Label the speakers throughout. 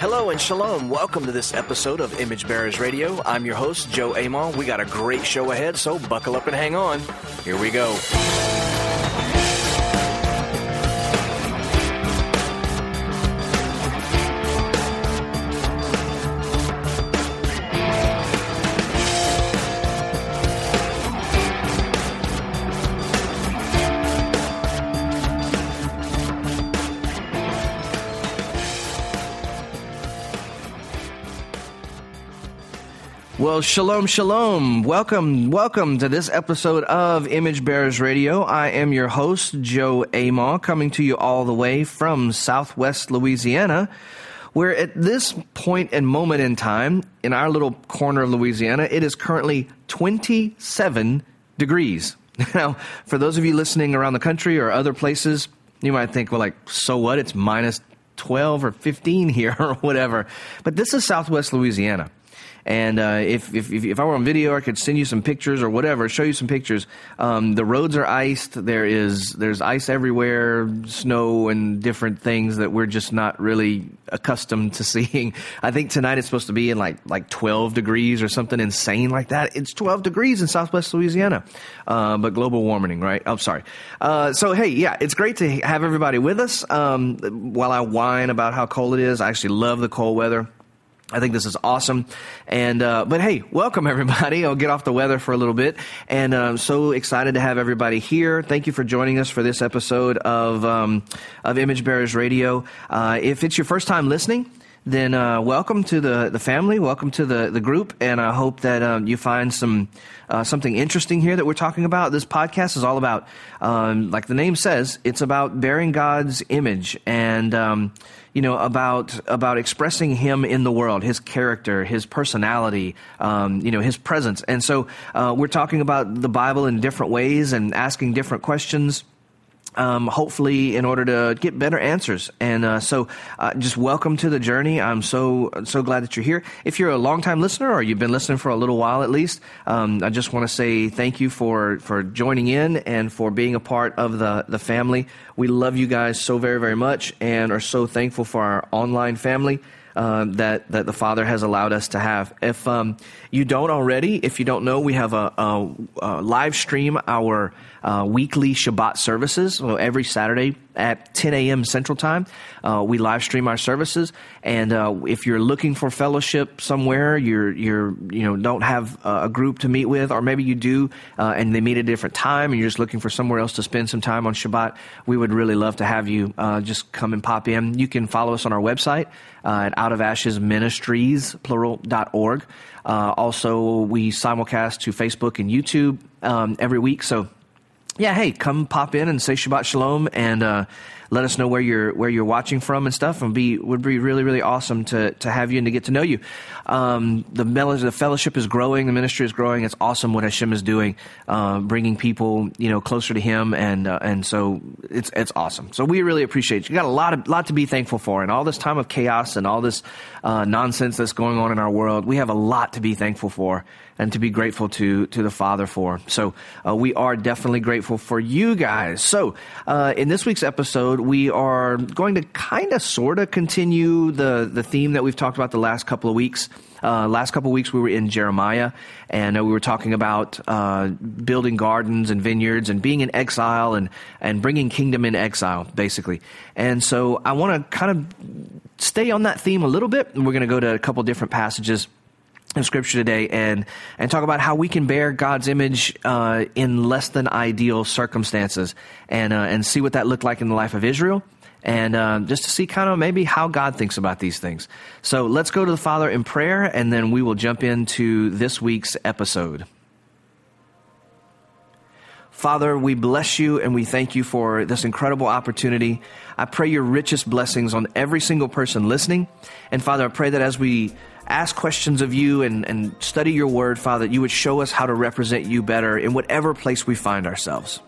Speaker 1: Hello and shalom. Welcome to this episode of Image Bearers Radio. I'm your host, Joe Amon. We got a great show ahead, so buckle up and hang on. Here we go. Well, shalom, shalom. Welcome, welcome to this episode of Image Bearers Radio. I am your host, Joe Amon, coming to you all the way from Southwest Louisiana, where at this point and moment in time, in our little corner of Louisiana, it is currently 27 degrees. Now, for those of you listening around the country or other places, you might think, well, like, so what? It's minus 12 or 15 here or whatever. But this is Southwest Louisiana. And uh, if, if, if I were on video, I could send you some pictures or whatever, show you some pictures. Um, the roads are iced. There is there's ice everywhere, snow and different things that we're just not really accustomed to seeing. I think tonight it's supposed to be in like like 12 degrees or something insane like that. It's 12 degrees in Southwest Louisiana, uh, but global warming, right? I'm oh, sorry. Uh, so hey, yeah, it's great to have everybody with us. Um, while I whine about how cold it is, I actually love the cold weather. I think this is awesome. And, uh, but hey, welcome everybody. I'll get off the weather for a little bit. And uh, I'm so excited to have everybody here. Thank you for joining us for this episode of, um, of Image Bearers Radio. Uh, if it's your first time listening, then uh, welcome to the, the family, welcome to the, the group, and I hope that um, you find some uh, something interesting here that we're talking about. This podcast is all about, um, like the name says, it's about bearing God's image and um, you know about about expressing Him in the world, His character, His personality, um, you know His presence, and so uh, we're talking about the Bible in different ways and asking different questions um, hopefully in order to get better answers. And uh, so, uh, just welcome to the journey. I'm so so glad that you're here. If you're a longtime listener or you've been listening for a little while at least, um, I just want to say thank you for for joining in and for being a part of the the family. We love you guys so very very much and are so thankful for our online family. Uh, that that the Father has allowed us to have. If um, you don't already, if you don't know, we have a, a, a live stream our uh, weekly Shabbat services. So every Saturday at 10 a.m. Central Time, uh, we live stream our services. And uh, if you're looking for fellowship somewhere, you're you're you know don't have a group to meet with, or maybe you do, uh, and they meet at a different time, and you're just looking for somewhere else to spend some time on Shabbat, we would really love to have you uh, just come and pop in. You can follow us on our website uh, at Out of Ashes Ministries. Uh, also, we simulcast to Facebook and YouTube um, every week. So yeah, hey, come pop in and say Shabbat Shalom and uh, let us know where you're where you're watching from and stuff. And be would be really really awesome to to have you and to get to know you. Um, the the fellowship is growing, the ministry is growing. It's awesome what Hashem is doing, uh, bringing people you know closer to Him, and uh, and so it's it's awesome. So we really appreciate you. you. Got a lot of lot to be thankful for, and all this time of chaos and all this uh, nonsense that's going on in our world. We have a lot to be thankful for and to be grateful to to the Father for. So uh, we are definitely grateful for you guys. So uh, in this week's episode, we are going to kind of sort of continue the the theme that we've talked about the last couple of weeks. Uh, last couple of weeks we were in Jeremiah, and uh, we were talking about uh, building gardens and vineyards and being in exile and and bringing kingdom in exile, basically. And so I want to kind of stay on that theme a little bit, and we're going to go to a couple different passages in scripture today and and talk about how we can bear God's image uh, in less than ideal circumstances and uh, and see what that looked like in the life of Israel and uh, just to see kind of maybe how God thinks about these things. So let's go to the Father in prayer and then we will jump into this week's episode. Father, we bless you and we thank you for this incredible opportunity. I pray your richest blessings on every single person listening. And Father, I pray that as we ask questions of you and, and study your word, Father, that you would show us how to represent you better in whatever place we find ourselves.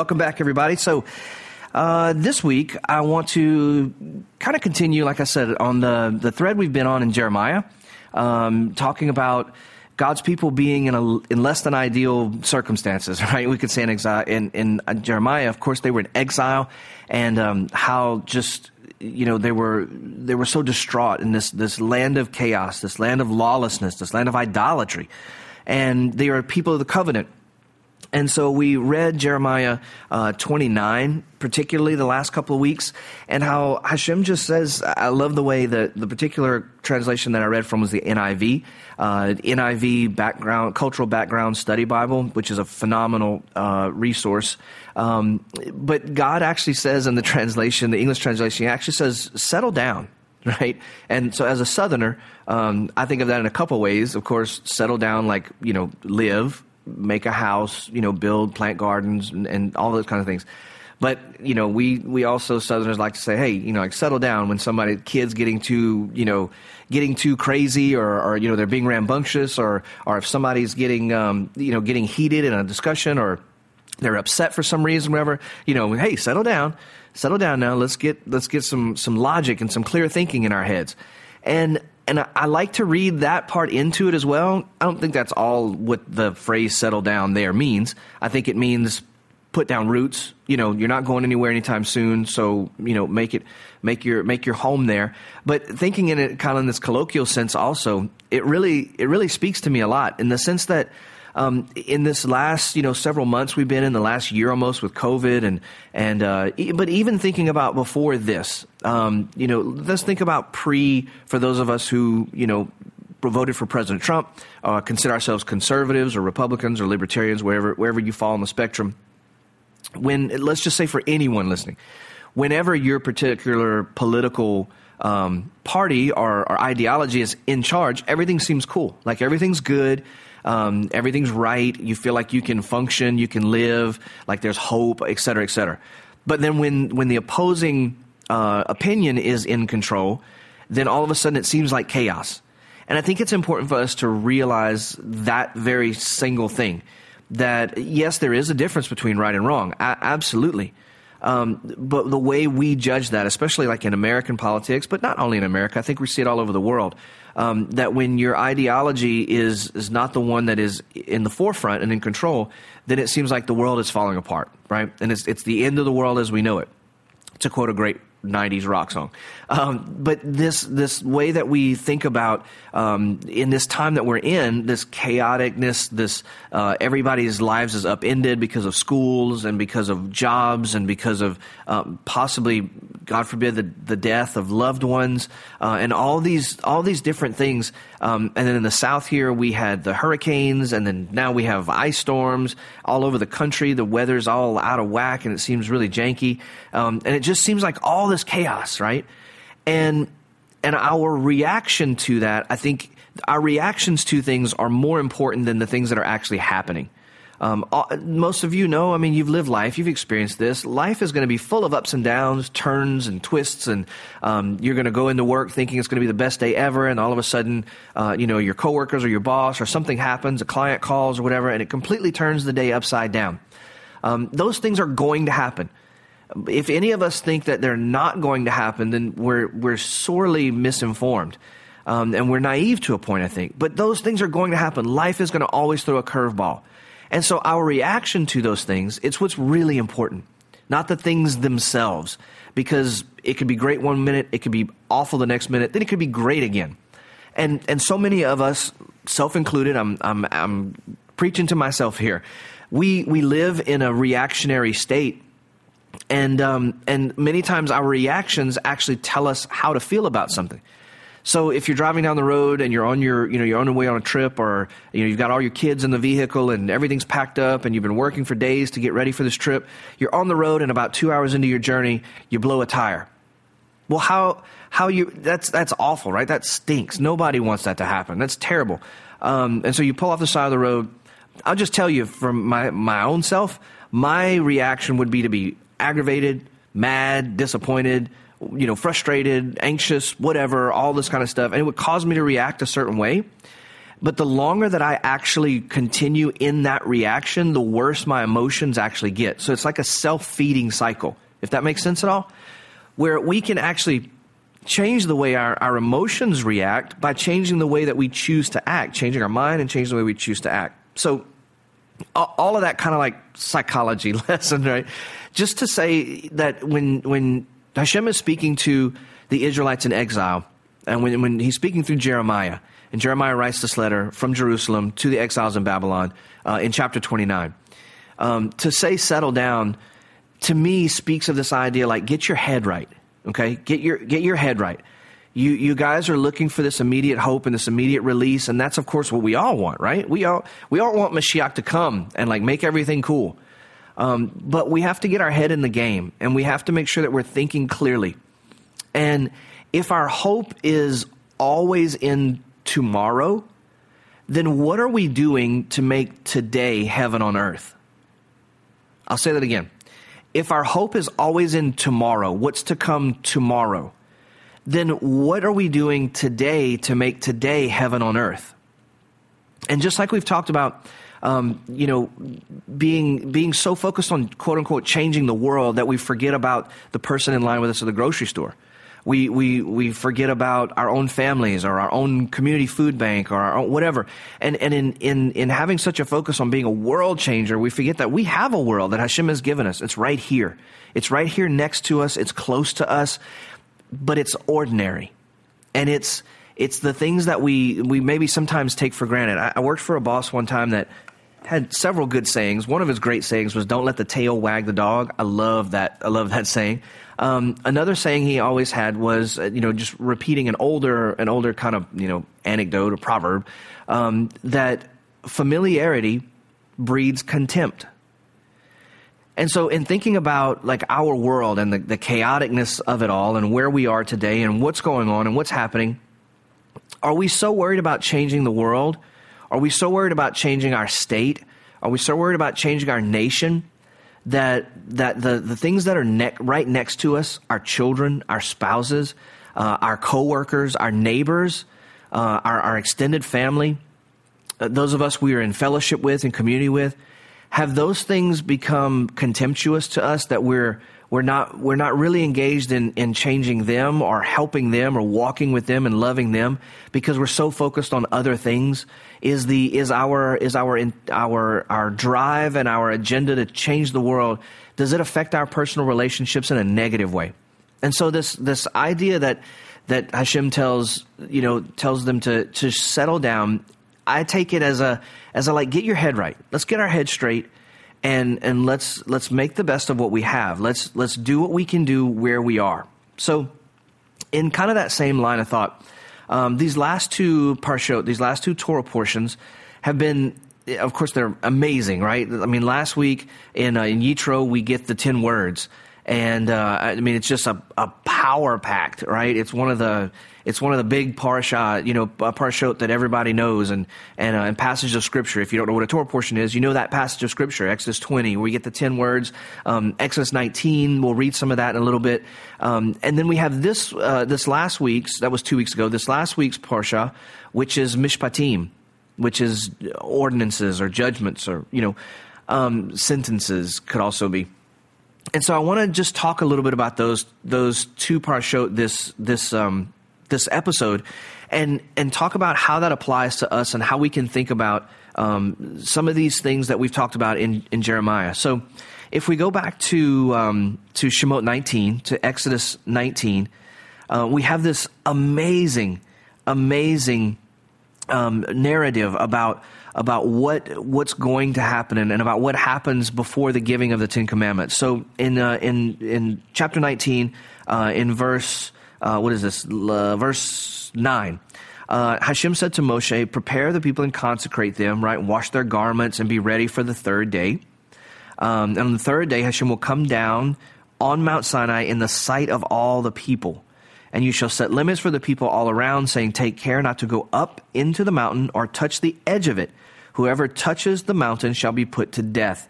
Speaker 1: Welcome back, everybody. So, uh, this week I want to kind of continue, like I said, on the the thread we've been on in Jeremiah, um, talking about God's people being in a in less than ideal circumstances. Right? We could say in in in uh, Jeremiah. Of course, they were in exile, and um, how just you know they were they were so distraught in this this land of chaos, this land of lawlessness, this land of idolatry, and they are people of the covenant and so we read Jeremiah uh, 29, particularly the last couple of weeks, and how Hashem just says, I love the way that the particular translation that I read from was the NIV, uh, NIV background, cultural background study Bible, which is a phenomenal uh, resource. Um, but God actually says in the translation, the English translation, he actually says, settle down right? And so, as a Southerner, um, I think of that in a couple ways. Of course, settle down, like you know, live, make a house, you know, build, plant gardens, and, and all those kind of things. But you know, we we also Southerners like to say, hey, you know, like settle down when somebody kids getting too, you know, getting too crazy, or, or you know, they're being rambunctious, or or if somebody's getting, um, you know, getting heated in a discussion, or they're upset for some reason, or whatever. You know, hey, settle down, settle down now. Let's get let's get some some logic and some clear thinking in our heads. And and I, I, like to read that part into it as well. I don't think that's all what the phrase settle down there means. I think it means put down roots. You know, you're not going anywhere anytime soon, so you know, make it make your make your home there. But thinking in it kind of in this colloquial sense also, it really it really speaks to me a lot in the sense that um, in this last you know several months we've been in the last year almost with COVID and and uh, but even thinking about before this, um, you know, let's think about pre for those of us who you know voted for President Trump, uh, consider ourselves conservatives or Republicans or libertarians, wherever wherever you fall on the spectrum. When let's just say for anyone listening, whenever your particular political um, party or, or ideology is in charge, everything seems cool. Like everything's good um, everything's right. You feel like you can function, you can live, like there's hope, et cetera, et cetera. But then when, when the opposing uh, opinion is in control, then all of a sudden it seems like chaos. And I think it's important for us to realize that very single thing that yes, there is a difference between right and wrong. Absolutely. Um, but the way we judge that, especially like in American politics, but not only in America, I think we see it all over the world. Um, that when your ideology is is not the one that is in the forefront and in control, then it seems like the world is falling apart, right? And it's it's the end of the world as we know it. To quote a great 90s rock song. Um, but this this way that we think about um, in this time that we're in, this chaoticness, this uh, everybody's lives is upended because of schools and because of jobs and because of um, possibly, God forbid, the, the death of loved ones uh, and all these all these different things. Um, and then in the south here, we had the hurricanes, and then now we have ice storms all over the country. The weather's all out of whack, and it seems really janky. Um, and it just seems like all this chaos, right? And and our reaction to that, I think our reactions to things are more important than the things that are actually happening. Um, most of you know, I mean, you've lived life, you've experienced this. Life is going to be full of ups and downs, turns and twists, and um, you're going to go into work thinking it's going to be the best day ever, and all of a sudden, uh, you know, your coworkers or your boss or something happens, a client calls or whatever, and it completely turns the day upside down. Um, those things are going to happen if any of us think that they're not going to happen, then we're, we're sorely misinformed. Um, and we're naive to a point, I think. But those things are going to happen. Life is going to always throw a curveball. And so our reaction to those things, it's what's really important, not the things themselves. Because it could be great one minute, it could be awful the next minute, then it could be great again. And, and so many of us, self included, I'm, I'm, I'm preaching to myself here, we, we live in a reactionary state and um, and many times our reactions actually tell us how to feel about something. So if you're driving down the road and you're on your you know you're on your way on a trip or you know you've got all your kids in the vehicle and everything's packed up and you've been working for days to get ready for this trip, you're on the road and about 2 hours into your journey, you blow a tire. Well, how how you that's that's awful, right? That stinks. Nobody wants that to happen. That's terrible. Um, and so you pull off the side of the road. I'll just tell you from my my own self, my reaction would be to be aggravated, mad, disappointed, you know, frustrated, anxious, whatever, all this kind of stuff. And it would cause me to react a certain way. But the longer that I actually continue in that reaction, the worse my emotions actually get. So it's like a self feeding cycle, if that makes sense at all, where we can actually change the way our, our emotions react by changing the way that we choose to act, changing our mind and changing the way we choose to act. So all of that kind of like psychology lesson, right? Just to say that when when Hashem is speaking to the Israelites in exile, and when, when he's speaking through Jeremiah, and Jeremiah writes this letter from Jerusalem to the exiles in Babylon uh, in chapter 29, um, to say settle down, to me speaks of this idea like get your head right, okay? Get your, get your head right. You, you guys are looking for this immediate hope and this immediate release, and that's of course what we all want, right? We all, we all want Mashiach to come and like make everything cool. Um, but we have to get our head in the game, and we have to make sure that we're thinking clearly. And if our hope is always in tomorrow, then what are we doing to make today heaven on earth? I'll say that again. If our hope is always in tomorrow, what's to come tomorrow, then what are we doing today to make today heaven on earth? And just like we've talked about, um, you know, being being so focused on quote unquote changing the world that we forget about the person in line with us at the grocery store. We, we, we forget about our own families or our own community food bank or our own, whatever. And, and in, in, in having such a focus on being a world changer, we forget that we have a world that Hashem has given us. It's right here. It's right here next to us. It's close to us, but it's ordinary. And it's, it's the things that we, we maybe sometimes take for granted. I, I worked for a boss one time that had several good sayings. One of his great sayings was "Don't let the tail wag the dog." I love that. I love that saying. Um, another saying he always had was, uh, you know, just repeating an older, an older kind of, you know, anecdote or proverb um, that familiarity breeds contempt. And so, in thinking about like our world and the, the chaoticness of it all, and where we are today, and what's going on, and what's happening, are we so worried about changing the world? Are we so worried about changing our state? Are we so worried about changing our nation that that the, the things that are ne- right next to us, our children, our spouses, uh, our coworkers, our neighbors, uh, our, our extended family, uh, those of us we are in fellowship with and community with, have those things become contemptuous to us that we're we're not we're not really engaged in in changing them or helping them or walking with them and loving them because we're so focused on other things is the is our is our our our drive and our agenda to change the world. Does it affect our personal relationships in a negative way? And so this this idea that that Hashem tells you know tells them to to settle down I take it as a as a like get your head right. Let's get our head straight and and let's let's make the best of what we have. Let's let's do what we can do where we are. So, in kind of that same line of thought, um, these last two parshot, these last two Torah portions, have been. Of course, they're amazing, right? I mean, last week in uh, in Yitro, we get the ten words, and uh, I mean, it's just a, a power packed, right? It's one of the it's one of the big parsha, you know, parashot that everybody knows and, and, uh, and passage of scripture. If you don't know what a Torah portion is, you know that passage of scripture, Exodus 20, where we get the 10 words. Um, Exodus 19, we'll read some of that in a little bit. Um, and then we have this, uh, this last week's, that was two weeks ago, this last week's parsha, which is Mishpatim, which is ordinances or judgments or, you know, um, sentences could also be. And so I want to just talk a little bit about those those two parashot this this um, this episode and and talk about how that applies to us and how we can think about um, some of these things that we've talked about in, in Jeremiah. So if we go back to um, to Shemot 19 to Exodus 19, uh, we have this amazing, amazing um, narrative about about what what's going to happen and, and, about what happens before the giving of the Ten Commandments. So in uh, in in chapter 19, uh, in verse uh, what is this? Uh, verse 9. Uh, Hashem said to Moshe, Prepare the people and consecrate them, right? Wash their garments and be ready for the third day. Um, and on the third day, Hashem will come down on Mount Sinai in the sight of all the people. And you shall set limits for the people all around, saying, Take care not to go up into the mountain or touch the edge of it. Whoever touches the mountain shall be put to death.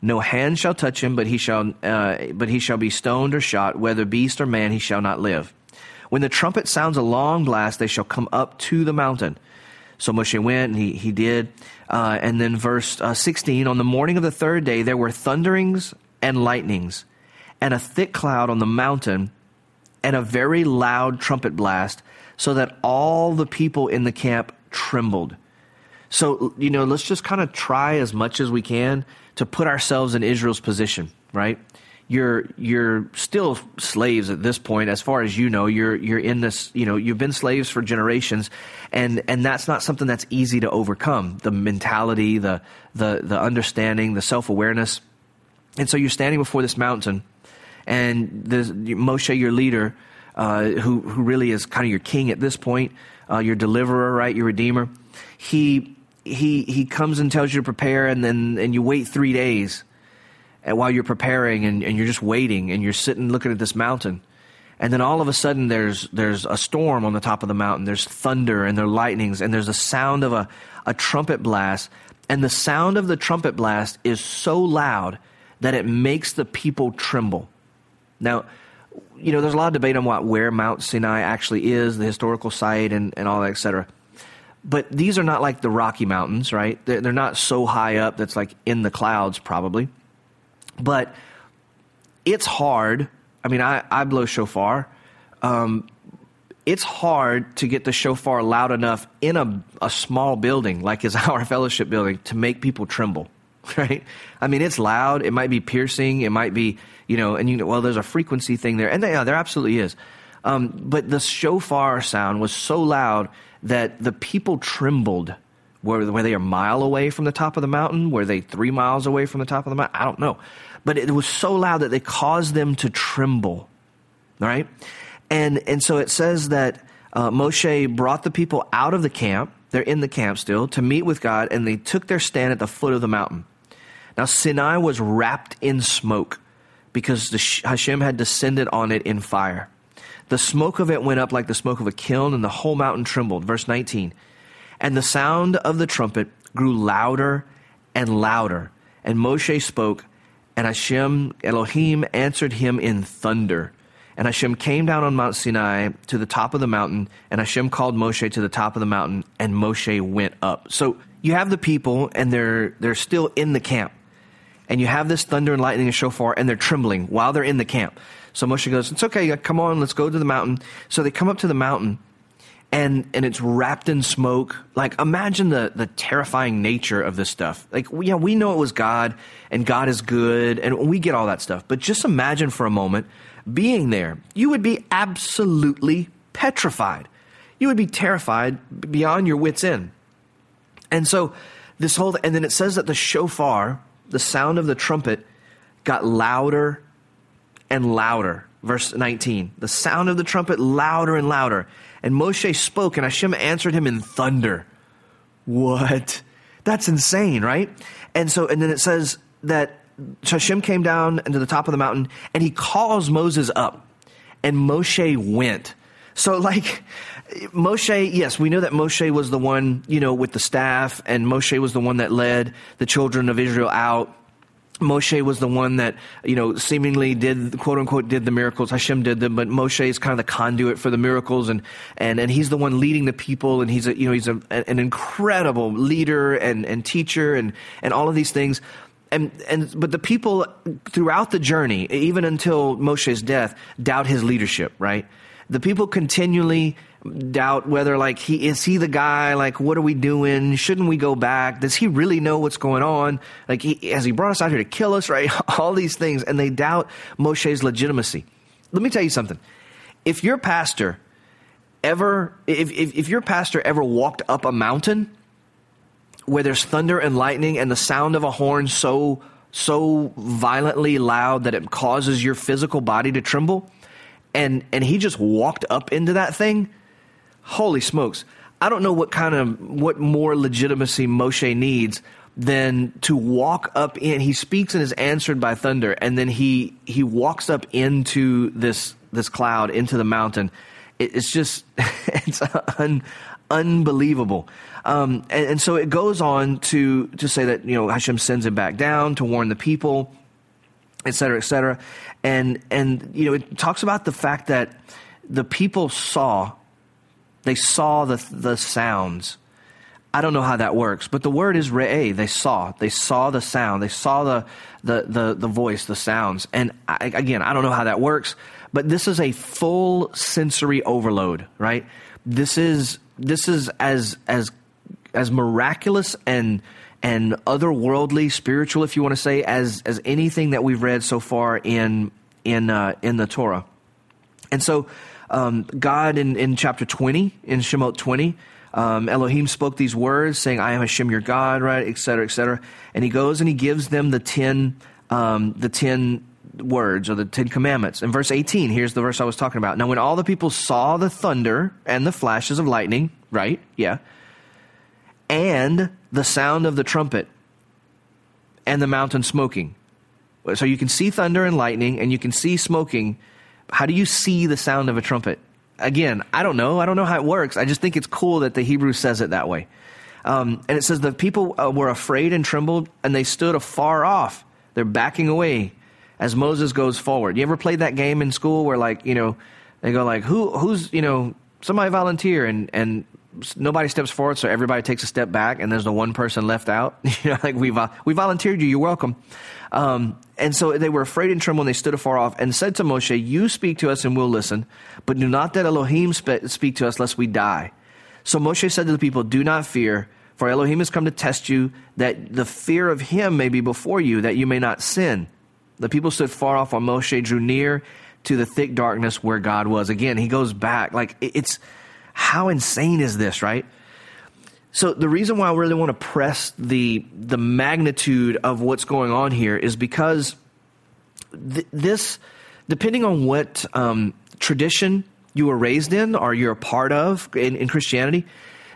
Speaker 1: No hand shall touch him, but he shall, uh, but he shall be stoned or shot. Whether beast or man, he shall not live. When the trumpet sounds a long blast, they shall come up to the mountain. So Moshe went and he, he did. Uh, and then verse uh, 16 on the morning of the third day, there were thunderings and lightnings, and a thick cloud on the mountain, and a very loud trumpet blast, so that all the people in the camp trembled. So, you know, let's just kind of try as much as we can to put ourselves in Israel's position, right? You're you're still slaves at this point, as far as you know. You're you're in this, you know, you've been slaves for generations, and and that's not something that's easy to overcome. The mentality, the the the understanding, the self awareness, and so you're standing before this mountain, and Moshe, your leader, uh, who who really is kind of your king at this point, uh, your deliverer, right, your redeemer. He he he comes and tells you to prepare, and then and you wait three days, and while you're preparing, and, and you're just waiting, and you're sitting looking at this mountain, and then all of a sudden there's there's a storm on the top of the mountain. There's thunder and there are lightnings, and there's a sound of a a trumpet blast, and the sound of the trumpet blast is so loud that it makes the people tremble. Now, you know, there's a lot of debate on what where Mount Sinai actually is, the historical site, and, and all that, et cetera. But these are not like the Rocky Mountains, right? They're, they're not so high up that's like in the clouds, probably. But it's hard. I mean, I, I blow shofar. Um, it's hard to get the shofar loud enough in a, a small building like is our fellowship building to make people tremble, right? I mean, it's loud. It might be piercing. It might be, you know, and you know, well, there's a frequency thing there. And yeah, there absolutely is. Um, but the shofar sound was so loud that the people trembled. Were, were they a mile away from the top of the mountain? Were they three miles away from the top of the mountain? I don't know. But it was so loud that they caused them to tremble. All right? And, and so it says that uh, Moshe brought the people out of the camp. They're in the camp still to meet with God, and they took their stand at the foot of the mountain. Now, Sinai was wrapped in smoke because the Hashem had descended on it in fire. The smoke of it went up like the smoke of a kiln, and the whole mountain trembled. Verse 19. And the sound of the trumpet grew louder and louder. And Moshe spoke, and Hashem, Elohim, answered him in thunder. And Hashem came down on Mount Sinai to the top of the mountain, and Hashem called Moshe to the top of the mountain, and Moshe went up. So you have the people, and they're, they're still in the camp. And you have this thunder and lightning and shofar, and they're trembling while they're in the camp. So Moshe goes, It's okay, come on, let's go to the mountain. So they come up to the mountain and and it's wrapped in smoke. Like imagine the the terrifying nature of this stuff. Like yeah, we know it was God and God is good and we get all that stuff. But just imagine for a moment being there. You would be absolutely petrified. You would be terrified beyond your wits end. And so this whole and then it says that the shofar, the sound of the trumpet got louder and louder. Verse 19. The sound of the trumpet louder and louder. And Moshe spoke, and Hashem answered him in thunder. What? That's insane, right? And so, and then it says that Hashem came down into the top of the mountain, and he calls Moses up, and Moshe went. So, like, Moshe, yes, we know that Moshe was the one, you know, with the staff, and Moshe was the one that led the children of Israel out Moshe was the one that, you know, seemingly did, quote unquote, did the miracles. Hashem did them, but Moshe is kind of the conduit for the miracles and, and, and he's the one leading the people and he's a, you know, he's a, an incredible leader and, and teacher and, and all of these things. And, and, but the people throughout the journey, even until Moshe's death, doubt his leadership, right? The people continually doubt whether like he is he the guy? Like what are we doing? Shouldn't we go back? Does he really know what's going on? Like he, has he brought us out here to kill us right? All these things and they doubt moshe's legitimacy. Let me tell you something. If your pastor ever if, if, if your pastor ever walked up a mountain where there's thunder and lightning and the sound of a horn so so violently loud that it causes your physical body to tremble and and he just walked up into that thing holy smokes. I don't know what kind of, what more legitimacy Moshe needs than to walk up in. He speaks and is answered by thunder, and then he, he walks up into this, this cloud, into the mountain. It, it's just, it's un, unbelievable. Um, and, and, so it goes on to, to say that, you know, Hashem sends him back down to warn the people, et cetera, et cetera. And, and, you know, it talks about the fact that the people saw they saw the, the sounds. I don't know how that works, but the word is re'eh. They saw. They saw the sound. They saw the, the, the, the voice, the sounds. And I, again, I don't know how that works, but this is a full sensory overload, right? This is, this is as, as, as miraculous and, and otherworldly, spiritual, if you want to say, as, as anything that we've read so far in, in, uh, in the Torah. And so, um, God in, in chapter 20, in Shemot 20, um, Elohim spoke these words, saying, I am Hashem your God, right, et cetera, et cetera. And he goes and he gives them the 10, um, the 10 words or the Ten Commandments. In verse 18, here's the verse I was talking about. Now, when all the people saw the thunder and the flashes of lightning, right? Yeah. And the sound of the trumpet and the mountain smoking. So you can see thunder and lightning and you can see smoking. How do you see the sound of a trumpet? again, I don't know. I don't know how it works. I just think it's cool that the Hebrew says it that way. Um, and it says the people uh, were afraid and trembled, and they stood afar off. They're backing away as Moses goes forward. You ever played that game in school where, like, you know, they go like, "Who, who's, you know, somebody volunteer," and and nobody steps forward, so everybody takes a step back, and there's the one person left out. you know, like we we volunteered you, you're welcome. Um, and so they were afraid and trembled, and they stood afar off and said to Moshe, You speak to us and we'll listen, but do not that Elohim spe- speak to us lest we die. So Moshe said to the people, Do not fear, for Elohim has come to test you, that the fear of him may be before you, that you may not sin. The people stood far off while Moshe drew near to the thick darkness where God was. Again, he goes back. Like, it's how insane is this, right? So the reason why I really want to press the the magnitude of what's going on here is because th- this, depending on what um, tradition you were raised in or you're a part of in, in Christianity,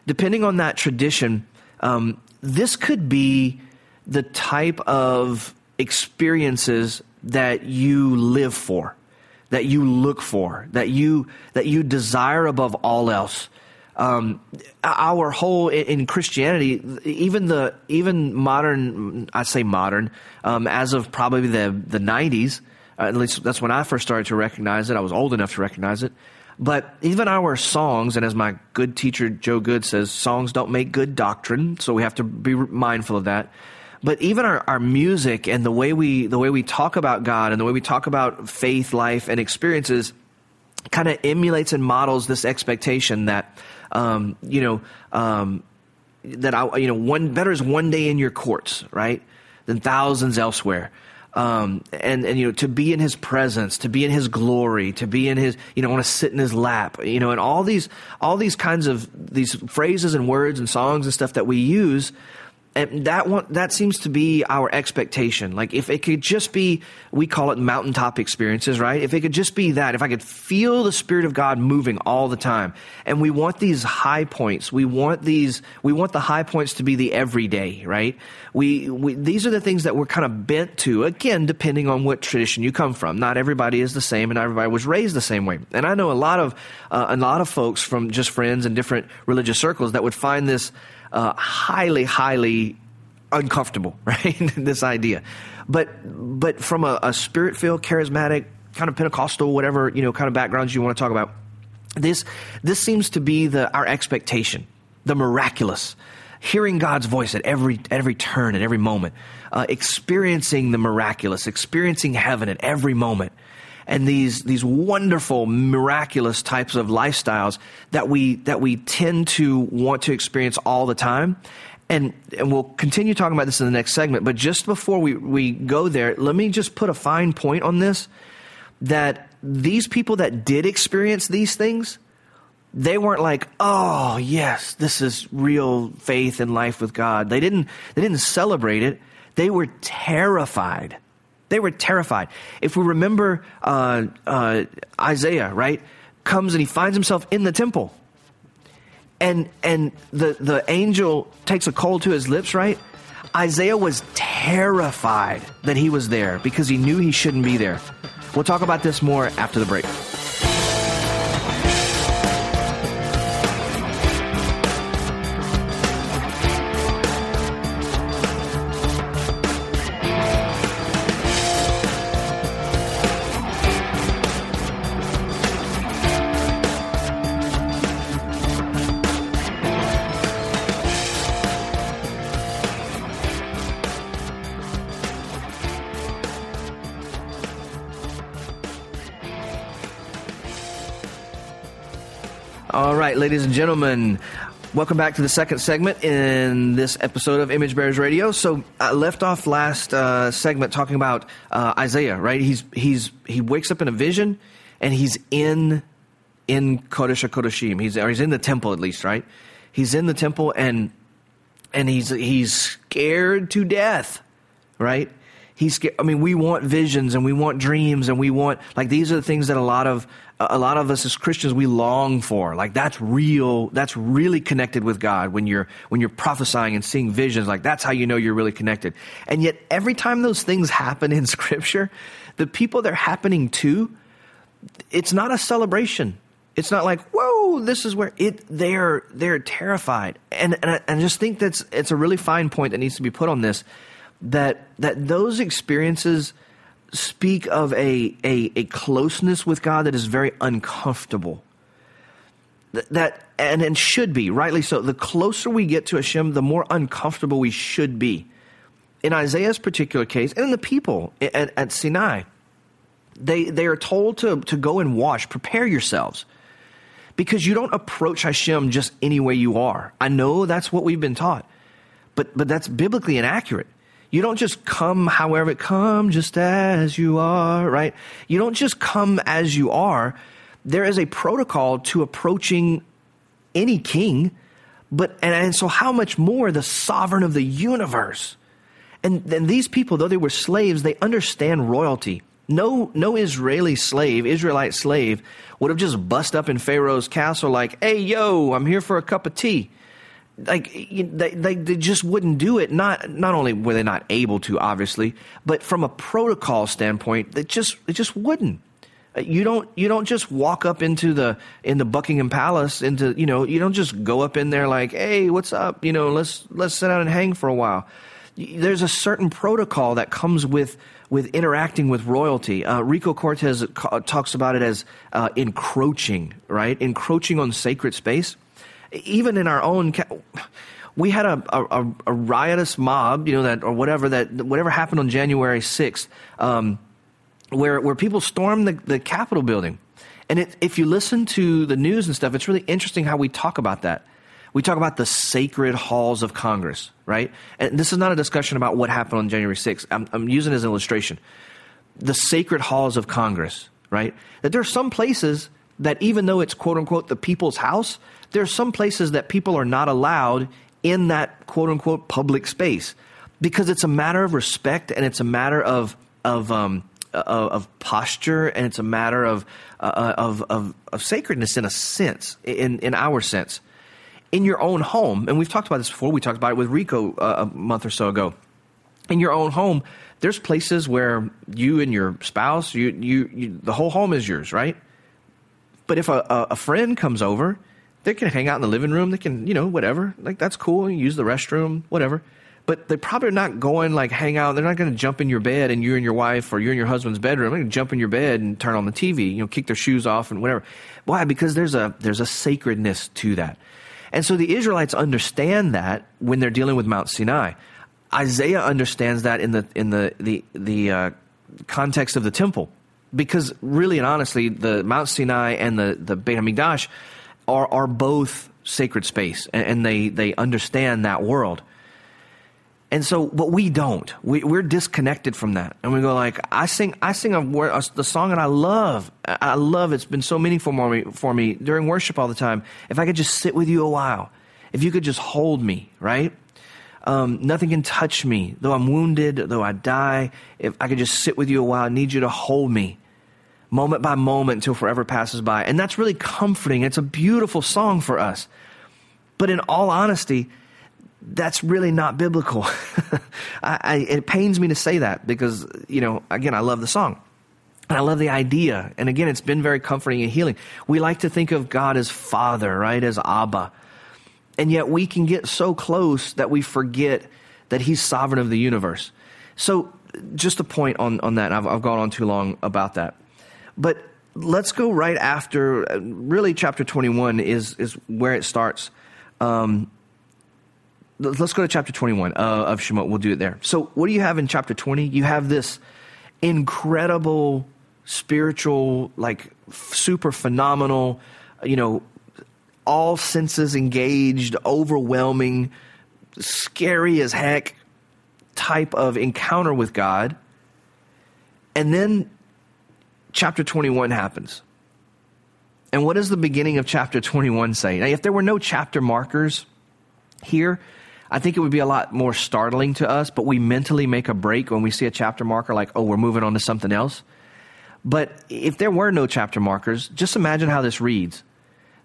Speaker 1: depending on that tradition, um, this could be the type of experiences that you live for, that you look for, that you that you desire above all else um, our whole in Christianity, even the even modern, I say modern, um, as of probably the the nineties. At least that's when I first started to recognize it. I was old enough to recognize it. But even our songs, and as my good teacher Joe Good says, songs don't make good doctrine, so we have to be mindful of that. But even our, our music and the way we the way we talk about God and the way we talk about faith, life, and experiences kind of emulates and models this expectation that um, you know, um, that I, you know, one better is one day in your courts, right, than thousands elsewhere. Um, and and you know, to be in His presence, to be in His glory, to be in His, you know, want to sit in His lap, you know, and all these all these kinds of these phrases and words and songs and stuff that we use that one that seems to be our expectation. Like if it could just be we call it mountaintop experiences right? If it could just be that if i could feel the spirit of god moving all the time and we want these high points we want these we want the high points to be the everyday right? We, we these are the things that we're kind of bent to again depending on what tradition you come from. Not everybody is the same and everybody was raised the same way. And i know a lot of uh, a lot of folks from just friends and different religious circles that would find this uh, highly, highly uncomfortable, right? this idea. But, but from a, a spirit filled, charismatic, kind of Pentecostal, whatever, you know, kind of backgrounds you want to talk about, this, this seems to be the, our expectation, the miraculous. Hearing God's voice at every, at every turn, at every moment, uh, experiencing the miraculous, experiencing heaven at every moment and these these wonderful miraculous types of lifestyles that we that we tend to want to experience all the time. And and we'll continue talking about this in the next segment but just before we we go there let me just put a fine point on this that these people that did experience these things they weren't like oh yes this is real faith and life with god. They didn't they didn't celebrate it. They were terrified they were terrified. If we remember uh, uh, Isaiah, right, comes and he finds himself in the temple, and and the the angel takes a coal to his lips, right? Isaiah was terrified that he was there because he knew he shouldn't be there. We'll talk about this more after the break. Right, ladies and gentlemen, welcome back to the second segment in this episode of Image Bearers Radio. So I left off last uh, segment talking about uh, Isaiah, right? He's he's he wakes up in a vision, and he's in in Kodesh Kodashim. He's or he's in the temple at least, right? He's in the temple and and he's he's scared to death, right? He's I mean, we want visions and we want dreams and we want like these are the things that a lot of a lot of us as Christians we long for. Like that's real. That's really connected with God when you're when you're prophesying and seeing visions. Like that's how you know you're really connected. And yet, every time those things happen in Scripture, the people they're happening to, it's not a celebration. It's not like, whoa, this is where it. They're they're terrified, and and I, and I just think that's it's a really fine point that needs to be put on this. That that those experiences speak of a, a, a closeness with God that is very uncomfortable. That, and, and should be, rightly so. The closer we get to Hashem, the more uncomfortable we should be. In Isaiah's particular case, and in the people at, at Sinai, they, they are told to, to go and wash, prepare yourselves because you don't approach Hashem just any way you are. I know that's what we've been taught, but, but that's biblically inaccurate. You don't just come however it come just as you are, right? You don't just come as you are. There is a protocol to approaching any king, but and, and so how much more the sovereign of the universe. And then these people, though they were slaves, they understand royalty. No, no Israeli slave, Israelite slave, would have just bust up in Pharaoh's castle like, "Hey, yo, I'm here for a cup of tea." Like they, they, they just wouldn't do it. Not not only were they not able to, obviously, but from a protocol standpoint, they just they just wouldn't. Uh, you don't you don't just walk up into the in the Buckingham Palace into you know you don't just go up in there like hey what's up you know let's let's sit down and hang for a while. There's a certain protocol that comes with with interacting with royalty. Uh, Rico Cortes talks about it as uh, encroaching, right? Encroaching on sacred space. Even in our own, we had a, a, a riotous mob, you know, that or whatever that whatever happened on January sixth, um, where where people stormed the, the Capitol building. And it, if you listen to the news and stuff, it's really interesting how we talk about that. We talk about the sacred halls of Congress, right? And this is not a discussion about what happened on January 6th. I'm, I'm using as an illustration. The sacred halls of Congress, right? That there are some places that even though it's quote unquote the people's house, there are some places that people are not allowed in that quote unquote public space because it's a matter of respect and it's a matter of of um, of, posture and it's a matter of, uh, of, of of sacredness in a sense in in our sense in your own home, and we've talked about this before. We talked about it with Rico uh, a month or so ago. In your own home, there's places where you and your spouse, you, you, you the whole home is yours, right? But if a, a, a, friend comes over, they can hang out in the living room. They can, you know, whatever. Like that's cool. You use the restroom, whatever. But they probably are not going like hang out. They're not going to jump in your bed and you and your wife or you and your husband's bedroom. They're going to jump in your bed and turn on the TV. You know, kick their shoes off and whatever. Why? Because there's a there's a sacredness to that. And so the Israelites understand that when they're dealing with Mount Sinai. Isaiah understands that in the in the the the uh, context of the temple, because really and honestly, the Mount Sinai and the the Beit Hamikdash are are both sacred space, and, and they they understand that world. And so, but we don't. We, we're disconnected from that, and we go like, I sing, I sing a, a, the song that I love. I love. It's been so meaningful for me, for me during worship all the time. If I could just sit with you a while, if you could just hold me, right? Um, nothing can touch me, though I'm wounded, though I die. If I could just sit with you a while, I need you to hold me, moment by moment, until forever passes by. And that's really comforting. It's a beautiful song for us. But in all honesty that's really not biblical. I, I, it pains me to say that because, you know, again, I love the song. And I love the idea. And again, it's been very comforting and healing. We like to think of God as Father, right? As Abba. And yet we can get so close that we forget that He's sovereign of the universe. So, just a point on, on that. I've, I've gone on too long about that. But let's go right after, really, chapter 21 is, is where it starts. Um, let's go to chapter 21 uh, of Shemot. We'll do it there. So, what do you have in chapter 20? You have this incredible spiritual, like super phenomenal, you know, all senses engaged, overwhelming, scary as heck type of encounter with God. And then chapter 21 happens. And what does the beginning of chapter 21 say? Now, if there were no chapter markers here, I think it would be a lot more startling to us, but we mentally make a break when we see a chapter marker like, oh, we're moving on to something else. But if there were no chapter markers, just imagine how this reads.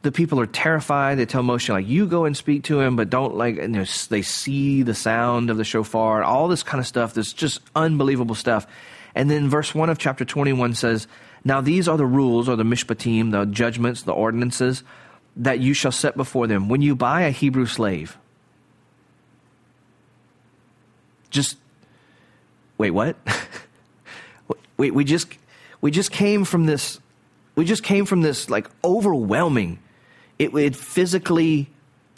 Speaker 1: The people are terrified. They tell Moshe, like, you go and speak to him, but don't, like, and they see the sound of the shofar, all this kind of stuff. This just unbelievable stuff. And then verse 1 of chapter 21 says, Now these are the rules, or the mishpatim, the judgments, the ordinances, that you shall set before them. When you buy a Hebrew slave, just, wait, what? we, we just we just came from this we just came from this like overwhelming it, it physically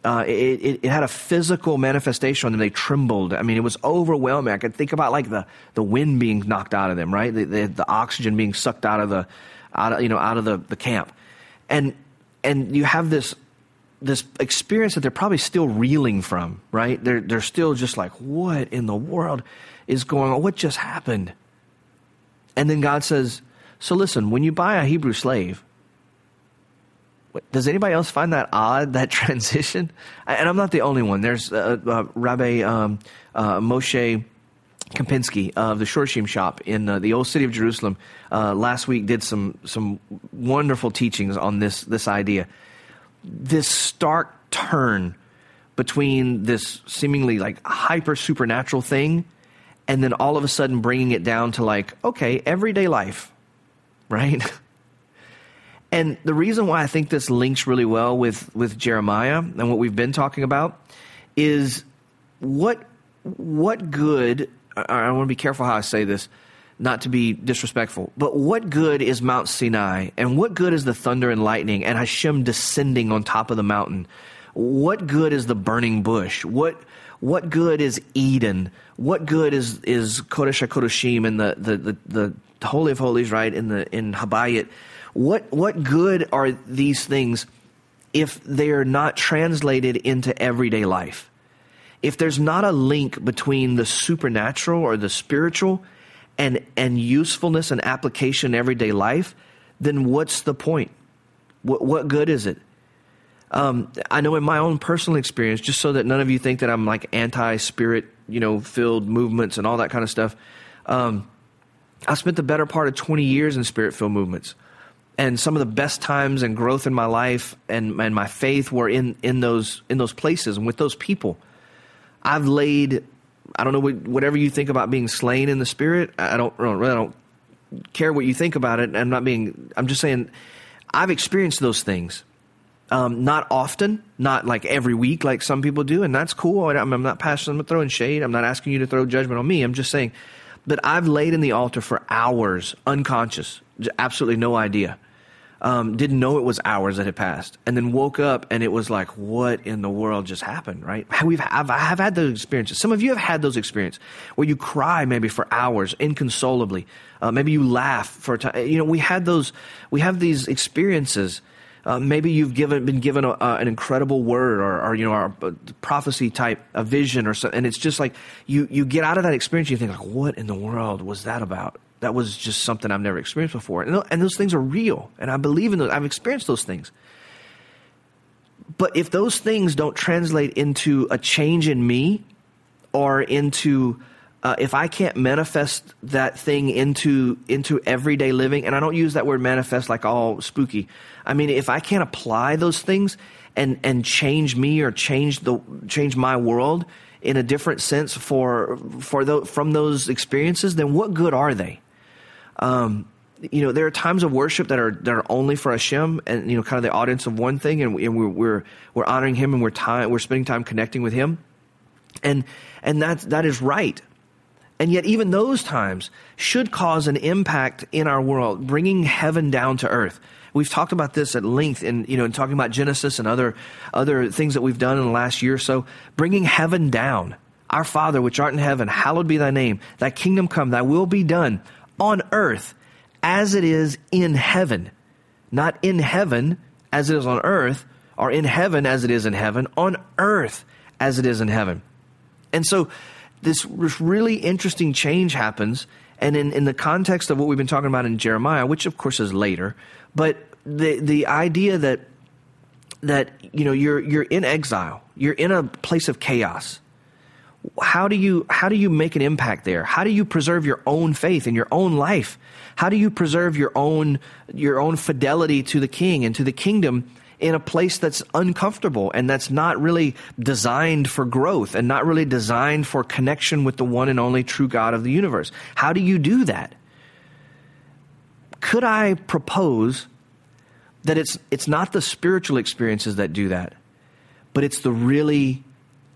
Speaker 1: uh, it, it, had a physical manifestation on them. They trembled. I mean, it was overwhelming. I could think about like the, the wind being knocked out of them, right? The, the, the oxygen being sucked out of the, out of, you know, out of the, the camp. And, and you have this, this experience that they're probably still reeling from, right? They're, they're still just like, what in the world is going on? What just happened? And then God says, so listen, when you buy a Hebrew slave, does anybody else find that odd, that transition? And I'm not the only one. There's uh, uh, Rabbi um, uh, Moshe Kempinski of the Shorashim shop in uh, the old city of Jerusalem uh, last week did some, some wonderful teachings on this, this idea. This stark turn between this seemingly like hyper supernatural thing and then all of a sudden bringing it down to like, okay, everyday life right? And the reason why I think this links really well with, with Jeremiah and what we've been talking about is what what good I, want to be careful how I say this, not to be disrespectful, but what good is Mount Sinai and what good is the thunder and lightning and Hashem descending on top of the mountain? What good is the burning bush? What what good is Eden? What good is is Kodesh HaKodeshim and the, the, the, the the Holy of Holies, right, in the in Habayit. What what good are these things if they are not translated into everyday life? If there's not a link between the supernatural or the spiritual and and usefulness and application in everyday life, then what's the point? What what good is it? Um, I know in my own personal experience, just so that none of you think that I'm like anti spirit, you know, filled movements and all that kind of stuff. Um, I spent the better part of 20 years in spirit filled movements. And some of the best times and growth in my life and, and my faith were in, in, those, in those places and with those people. I've laid, I don't know, whatever you think about being slain in the spirit. I don't really don't care what you think about it. I'm not being, I'm just saying, I've experienced those things. Um, not often, not like every week, like some people do, and that's cool. I'm, I'm not passing, I'm throwing shade. I'm not asking you to throw judgment on me. I'm just saying but I've laid in the altar for hours, unconscious, absolutely no idea. Um, didn't know it was hours that had passed, and then woke up and it was like, what in the world just happened? Right? We've I've, I've had those experiences. Some of you have had those experiences where you cry maybe for hours inconsolably. Uh, maybe you laugh for a time. You know, we had those. We have these experiences uh, maybe you've given, been given a, uh, an incredible word or, or you know, a, a prophecy type, a vision or something. And it's just like you, you get out of that experience, you think like, what in the world was that about? That was just something I've never experienced before. And, and those things are real. And I believe in those. I've experienced those things. But if those things don't translate into a change in me or into uh, if I can't manifest that thing into into everyday living, and I don't use that word manifest like all spooky. I mean, if I can't apply those things and and change me or change the change my world in a different sense for for the, from those experiences, then what good are they? Um, you know, there are times of worship that are that are only for Hashem, and you know, kind of the audience of one thing, and, and we're, we're we're honoring Him, and we're time we're spending time connecting with Him, and and that that is right. And yet, even those times should cause an impact in our world, bringing heaven down to earth. We've talked about this at length in, you know, in talking about Genesis and other, other things that we've done in the last year or so, bringing heaven down. Our Father, which art in heaven, hallowed be thy name. Thy kingdom come, thy will be done on earth as it is in heaven. Not in heaven as it is on earth, or in heaven as it is in heaven, on earth as it is in heaven. And so this really interesting change happens. And in, in the context of what we've been talking about in Jeremiah, which of course is later, but the, the idea that, that, you know, you're, you're in exile, you're in a place of chaos. How do you, how do you make an impact there? How do you preserve your own faith in your own life? How do you preserve your own, your own fidelity to the king and to the kingdom in a place that's uncomfortable and that's not really designed for growth and not really designed for connection with the one and only true God of the universe. How do you do that? Could I propose that it's, it's not the spiritual experiences that do that, but it's the really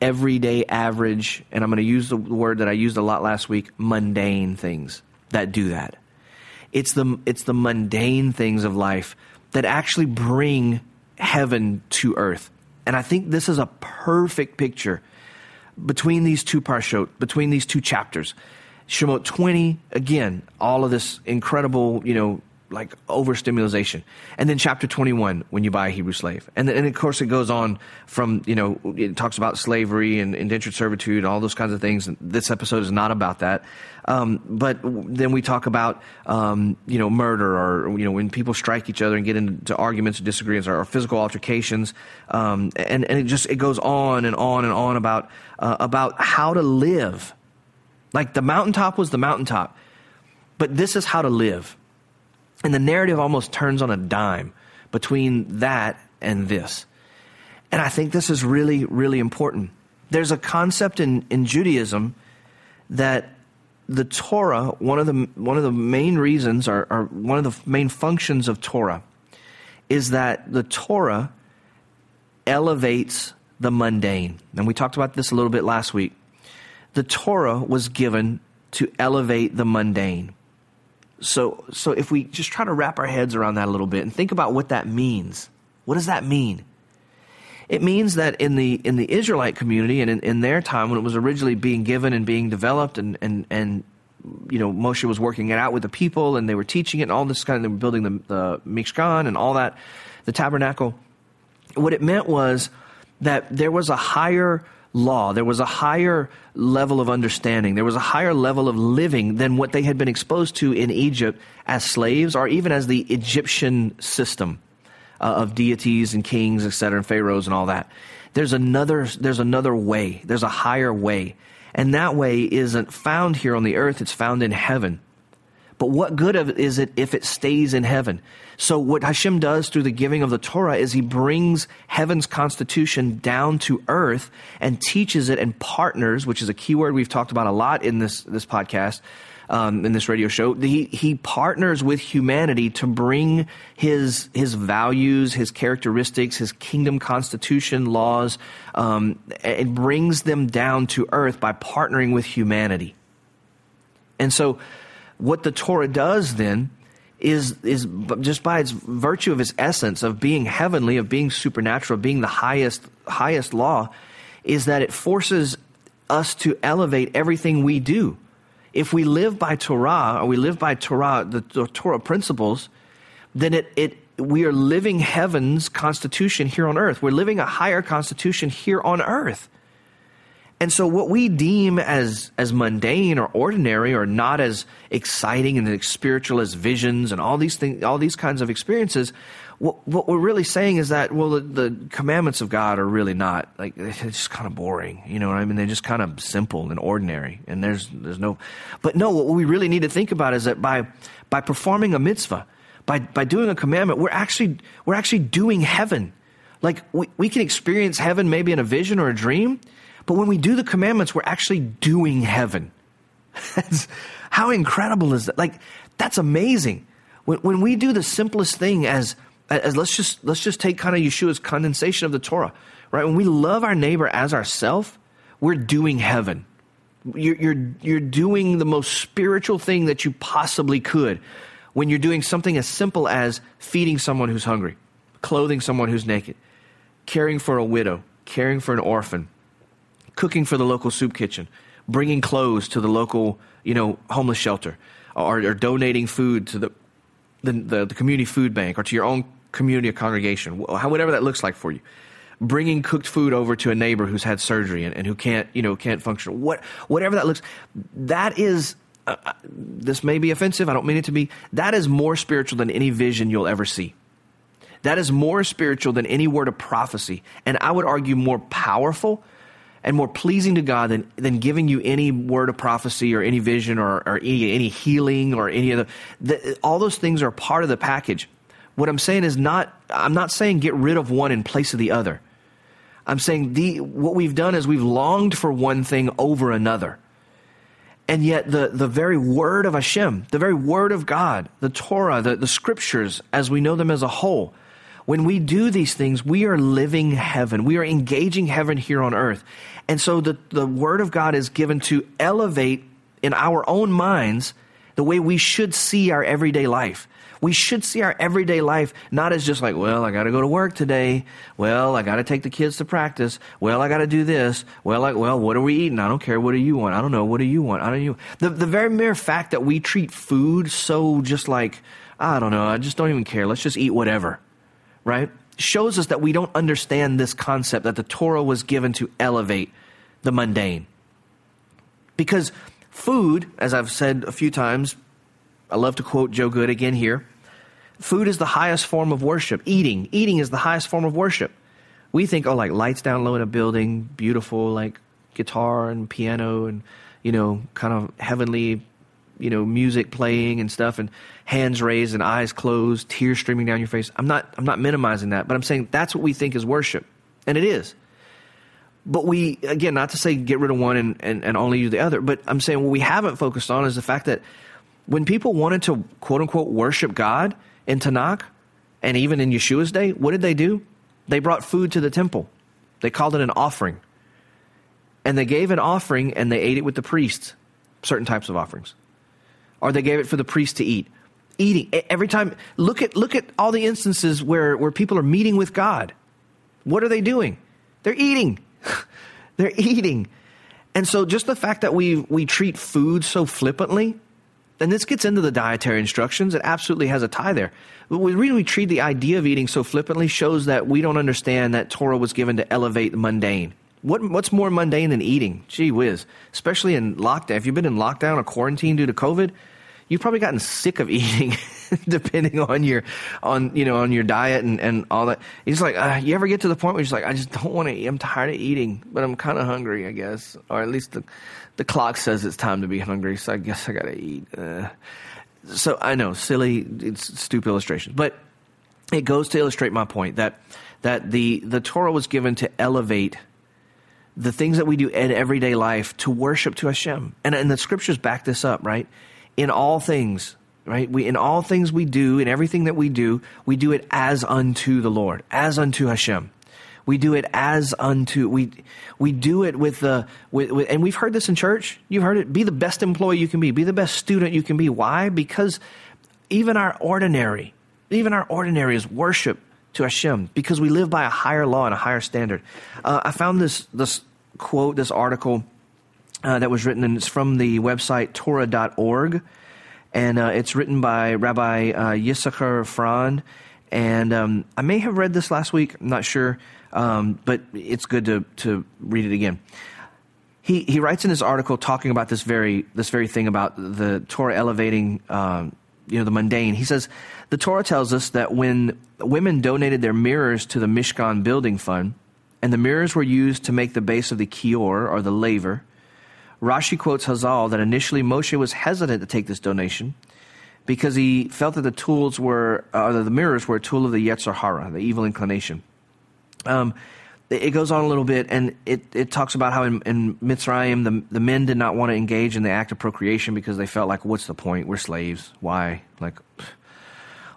Speaker 1: everyday average, and I'm going to use the word that I used a lot last week, mundane things that do that. It's the, it's the mundane things of life that actually bring heaven to earth. And I think this is a perfect picture between these two parshot, between these two chapters. Shemot 20, again, all of this incredible, you know, like overstimulation. And then chapter 21, when you buy a Hebrew slave. And then, and of course, it goes on from, you know, it talks about slavery and indentured servitude, all those kinds of things. This episode is not about that. Um, but then we talk about, um, you know, murder or, you know, when people strike each other and get into arguments or disagreements or, or physical altercations. Um, and, and it just, it goes on and on and on about, uh, about how to live. Like the mountaintop was the mountaintop, but this is how to live and the narrative almost turns on a dime between that and this. And I think this is really, really important. There's a concept in, in Judaism that the Torah, one of the, one of the main reasons, or, or one of the main functions of Torah, is that the Torah elevates the mundane. And we talked about this a little bit last week. The Torah was given to elevate the mundane. So, so if we just try to wrap our heads around that a little bit and think about what that means, what does that mean? It means that in the in the Israelite community and in, in their time when it was originally being given and being developed and and and you know Moshe was working it out with the people and they were teaching it and all this kind of they were building the, the Mishkan and all that, the tabernacle. What it meant was that there was a higher law. There was a higher level of understanding. There was a higher level of living than what they had been exposed to in Egypt as slaves or even as the Egyptian system uh, of deities and kings, etc., and pharaohs and all that. There's another, there's another way. There's a higher way. And that way isn't found here on the earth, it's found in heaven. But what good is it if it stays in heaven? So what Hashem does through the giving of the Torah is he brings heaven's constitution down to earth and teaches it and partners, which is a key word we've talked about a lot in this, this podcast, um, in this radio show. He, he partners with humanity to bring his, his values, his characteristics, his kingdom constitution laws, um, and brings them down to earth by partnering with humanity. And so, what the Torah does then is is just by its virtue of its essence of being heavenly, of being supernatural, being the highest highest law, is that it forces us to elevate everything we do. If we live by Torah or we live by Torah, the, the Torah principles, then it, it we are living heaven's constitution here on earth. We're living a higher constitution here on earth. And so what we deem as, as mundane or ordinary or not as exciting and as spiritual as visions and all these things, all these kinds of experiences, what, what we're really saying is that, well, the, the, commandments of God are really not, like, it's just kind of boring. You know what I mean? They're just kind of simple and ordinary. And there's, there's no, but no, what we really need to think about is that by, by performing a mitzvah, by, by doing a commandment, we're actually, we're actually doing heaven. Like, we, we can experience heaven maybe in a vision or a dream, but when we do the commandments, we're actually doing heaven. how incredible is that? Like, that's amazing. When, when we do the simplest thing as, as let's just, let's just take kind of Yeshua's condensation of the Torah, right? When we love our neighbor as ourself, we're doing heaven. You're, you're, you're doing the most spiritual thing that you possibly could when you're doing something as simple as feeding someone who's hungry, clothing someone who's naked, caring for a widow, caring for an orphan, cooking for the local soup kitchen, bringing clothes to the local, you know, homeless shelter, or, or donating food to the, the, the, the community food bank or to your own community, or congregation, whatever that looks like for you. Bringing cooked food over to a neighbor who's had surgery and, and who can't, you know, can't function. What, whatever that looks, that is, uh, uh, this may be offensive. I don't mean it to be. That is more spiritual than any vision you'll ever see. That is more spiritual than any word of prophecy. And I would argue more powerful and more pleasing to God than, than giving you any word of prophecy or any vision or, or any, any healing or any of the, the, all those things are part of the package. What I'm saying is not, I'm not saying get rid of one in place of the other. I'm saying the, what we've done is we've longed for one thing over another. And yet the, the very word of Hashem, the very word of God, the Torah, the, the scriptures as we know them as a whole, when we do these things, we are living heaven. We are engaging heaven here on earth. And so the, the Word of God is given to elevate in our own minds the way we should see our everyday life. We should see our everyday life not as just like, well, I got to go to work today. Well, I got to take the kids to practice. Well, I got to do this. Well, like, well, what are we eating? I don't care. What do you want? I don't know. What do you want? I don't know. The, the very mere fact that we treat food so just like, I don't know. I just don't even care. Let's just eat whatever right, shows us that we don't understand this concept that the Torah was given to elevate the mundane. Because food, as I've said a few times, I love to quote Joe Good again here. Food is the highest form of worship. Eating, eating is the highest form of worship. We think, oh, like lights down low in a building, beautiful, like guitar and piano and, you know, kind of heavenly you know music playing and stuff and hands raised and eyes closed tears streaming down your face. I'm not i'm not minimizing that but i'm saying that's what we think is worship. And it is. But we again not to say get rid of one and, and, and only use the other but i'm saying what we haven't focused on is the fact that when people wanted to quote unquote worship god in tanakh and even in yeshua's day what did they do? They brought food to the temple. They called it an offering. And they gave an offering and they ate it with the priests certain types of offerings. Or they gave it for the priest to eat. Eating every time. Look at look at all the instances where where people are meeting with God. What are they doing? They're eating. They're eating. And so just the fact that we we treat food so flippantly, and this gets into the dietary instructions, it absolutely has a tie there. But we treat the idea of eating so flippantly shows that we don't understand that Torah was given to elevate the mundane. What, what's more mundane than eating? Gee whiz. Especially in lockdown. If you've been in lockdown or quarantine due to COVID, you've probably gotten sick of eating, depending on your on you know on your diet and, and all that. It's like uh, you ever get to the point where you're just like, I just don't want to eat. I'm tired of eating, but I'm kind of hungry, I guess, or at least the the clock says it's time to be hungry, so I guess I gotta eat. Uh, so I know, silly, it's stupid illustrations but it goes to illustrate my point that that the the Torah was given to elevate the things that we do in everyday life to worship to Hashem. And, and the scriptures back this up, right? In all things, right? We, in all things we do, in everything that we do, we do it as unto the Lord, as unto Hashem. We do it as unto we we do it with the with, with, and we've heard this in church. You've heard it. Be the best employee you can be. Be the best student you can be. Why? Because even our ordinary, even our ordinary is worship to Hashem because we live by a higher law and a higher standard. Uh, I found this this quote, this article uh, that was written, and it's from the website Torah.org, and uh, it's written by Rabbi uh, Yissocher Frand. And um, I may have read this last week, I'm not sure, um, but it's good to, to read it again. He, he writes in his article talking about this very, this very thing about the Torah elevating um, you know, the mundane. He says, the Torah tells us that when women donated their mirrors to the Mishkan building fund, and the mirrors were used to make the base of the kior, or the laver, Rashi quotes Hazal that initially Moshe was hesitant to take this donation because he felt that the tools were, uh, the mirrors were a tool of the Yetzer Hara, the evil inclination. Um, it goes on a little bit, and it, it talks about how in, in Mitzrayim, the, the men did not want to engage in the act of procreation because they felt like, what's the point? We're slaves. Why? Like,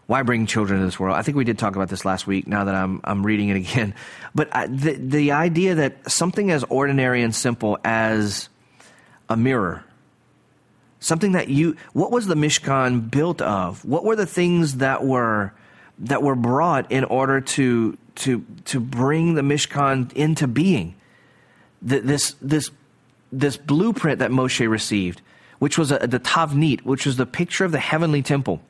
Speaker 1: why bring children to this world? I think we did talk about this last week. Now that I'm I'm reading it again, but I, the the idea that something as ordinary and simple as a mirror, something that you, what was the Mishkan built of? What were the things that were that were brought in order to to to bring the Mishkan into being. this this this blueprint that Moshe received, which was a, the Tavnit, which was the picture of the heavenly temple.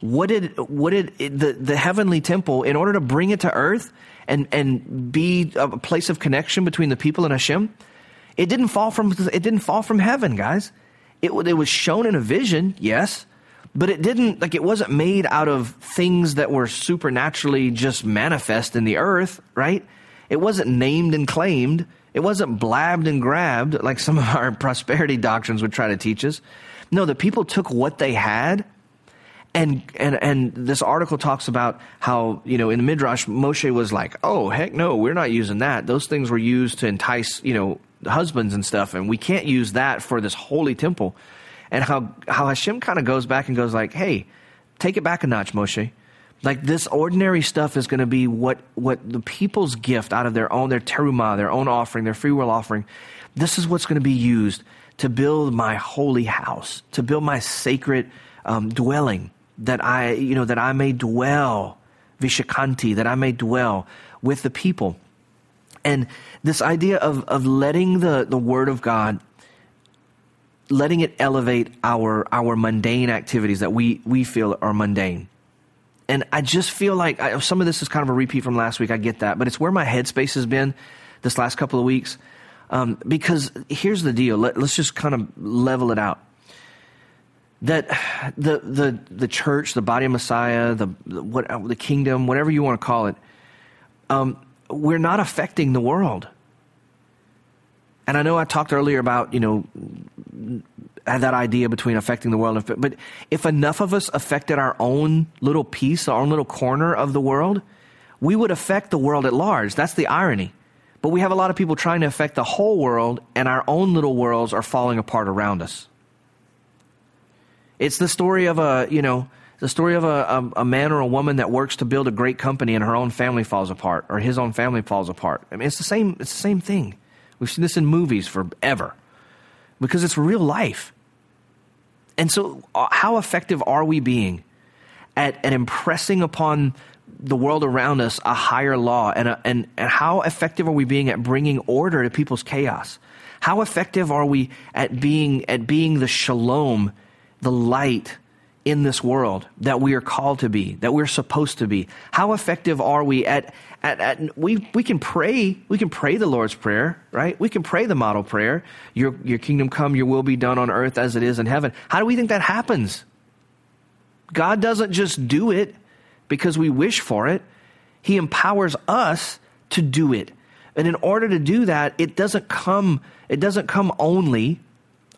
Speaker 1: what did what did it, the the heavenly temple in order to bring it to earth and and be a place of connection between the people and Hashem? It didn't fall from it didn't fall from heaven, guys. It it was shown in a vision, yes, but it didn't like it wasn't made out of things that were supernaturally just manifest in the earth, right? It wasn't named and claimed. It wasn't blabbed and grabbed like some of our prosperity doctrines would try to teach us. No, the people took what they had and and and this article talks about how you know in the midrash Moshe was like, "Oh heck no, we're not using that. Those things were used to entice you know husbands and stuff, and we can't use that for this holy temple." And how how Hashem kind of goes back and goes like, "Hey, take it back a notch, Moshe. Like this ordinary stuff is going to be what what the people's gift out of their own their terumah, their own offering, their free will offering. This is what's going to be used to build my holy house, to build my sacred um, dwelling." that I, you know, that I may dwell, vishakanti, that I may dwell with the people. And this idea of, of letting the, the word of God, letting it elevate our, our mundane activities that we, we feel are mundane. And I just feel like I, some of this is kind of a repeat from last week. I get that, but it's where my headspace has been this last couple of weeks. Um, because here's the deal. Let, let's just kind of level it out that the the the church, the body of Messiah, the, the what the kingdom, whatever you want to call it, um, we're not affecting the world. And I know I talked earlier about you know that idea between affecting the world, but if enough of us affected our own little piece, our own little corner of the world, we would affect the world at large. That's the irony. But we have a lot of people trying to affect the whole world, and our own little worlds are falling apart around us. It's the story of a, you know, the story of a, a, a, man or a woman that works to build a great company and her own family falls apart or his own family falls apart. I mean, it's the same, it's the same thing. We've seen this in movies forever because it's real life. And so, uh, how effective are we being at, at impressing upon the world around us a higher law? And, a, and, and how effective are we being at bringing order to people's chaos? How effective are we at being, at being the shalom the light in this world that we are called to be, that we're supposed to be? How effective are we at, at, at, we, we can pray, we can pray the Lord's Prayer, right? We can pray the model prayer, your, your kingdom come, your will be done on earth as it is in heaven. How do we think that happens? God doesn't just do it because we wish for it. He empowers us to do it. And in order to do that, it doesn't come, it doesn't come only,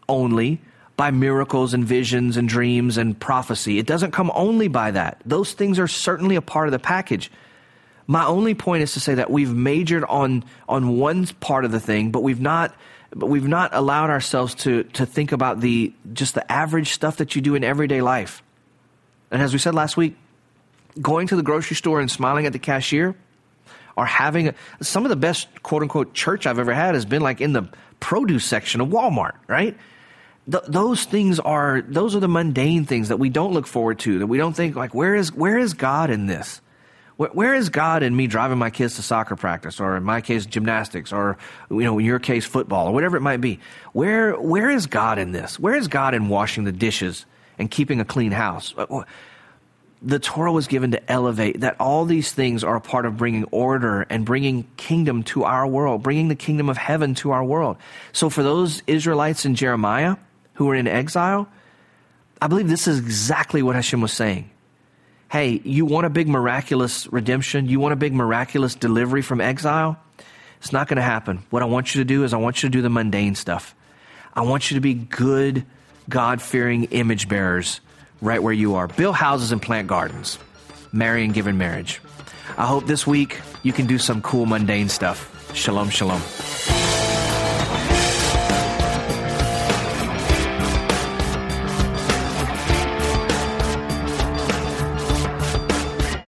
Speaker 1: only by miracles and visions and dreams and prophecy. It doesn't come only by that. Those things are certainly a part of the package. My only point is to say that we've majored on on one part of the thing, but we've not but we've not allowed ourselves to to think about the just the average stuff that you do in everyday life. And as we said last week, going to the grocery store and smiling at the cashier or having a, some of the best quote unquote church I've ever had has been like in the produce section of Walmart, right? Th- those things are those are the mundane things that we don't look forward to that we don't think like where is where is god in this? Where, where is god in me driving my kids to soccer practice or in my case gymnastics or you know in your case football or whatever it might be? Where where is god in this? Where is god in washing the dishes and keeping a clean house? Uh, the Torah was given to elevate that all these things are a part of bringing order and bringing kingdom to our world, bringing the kingdom of heaven to our world. So for those Israelites in Jeremiah, who were in exile, I believe this is exactly what Hashem was saying. Hey, you want a big miraculous redemption? You want a big miraculous delivery from exile? It's not going to happen. What I want you to do is I want you to do the mundane stuff. I want you to be good, God fearing image bearers right where you are. Build houses and plant gardens. Marry and give in marriage. I hope this week you can do some cool, mundane stuff. Shalom, shalom.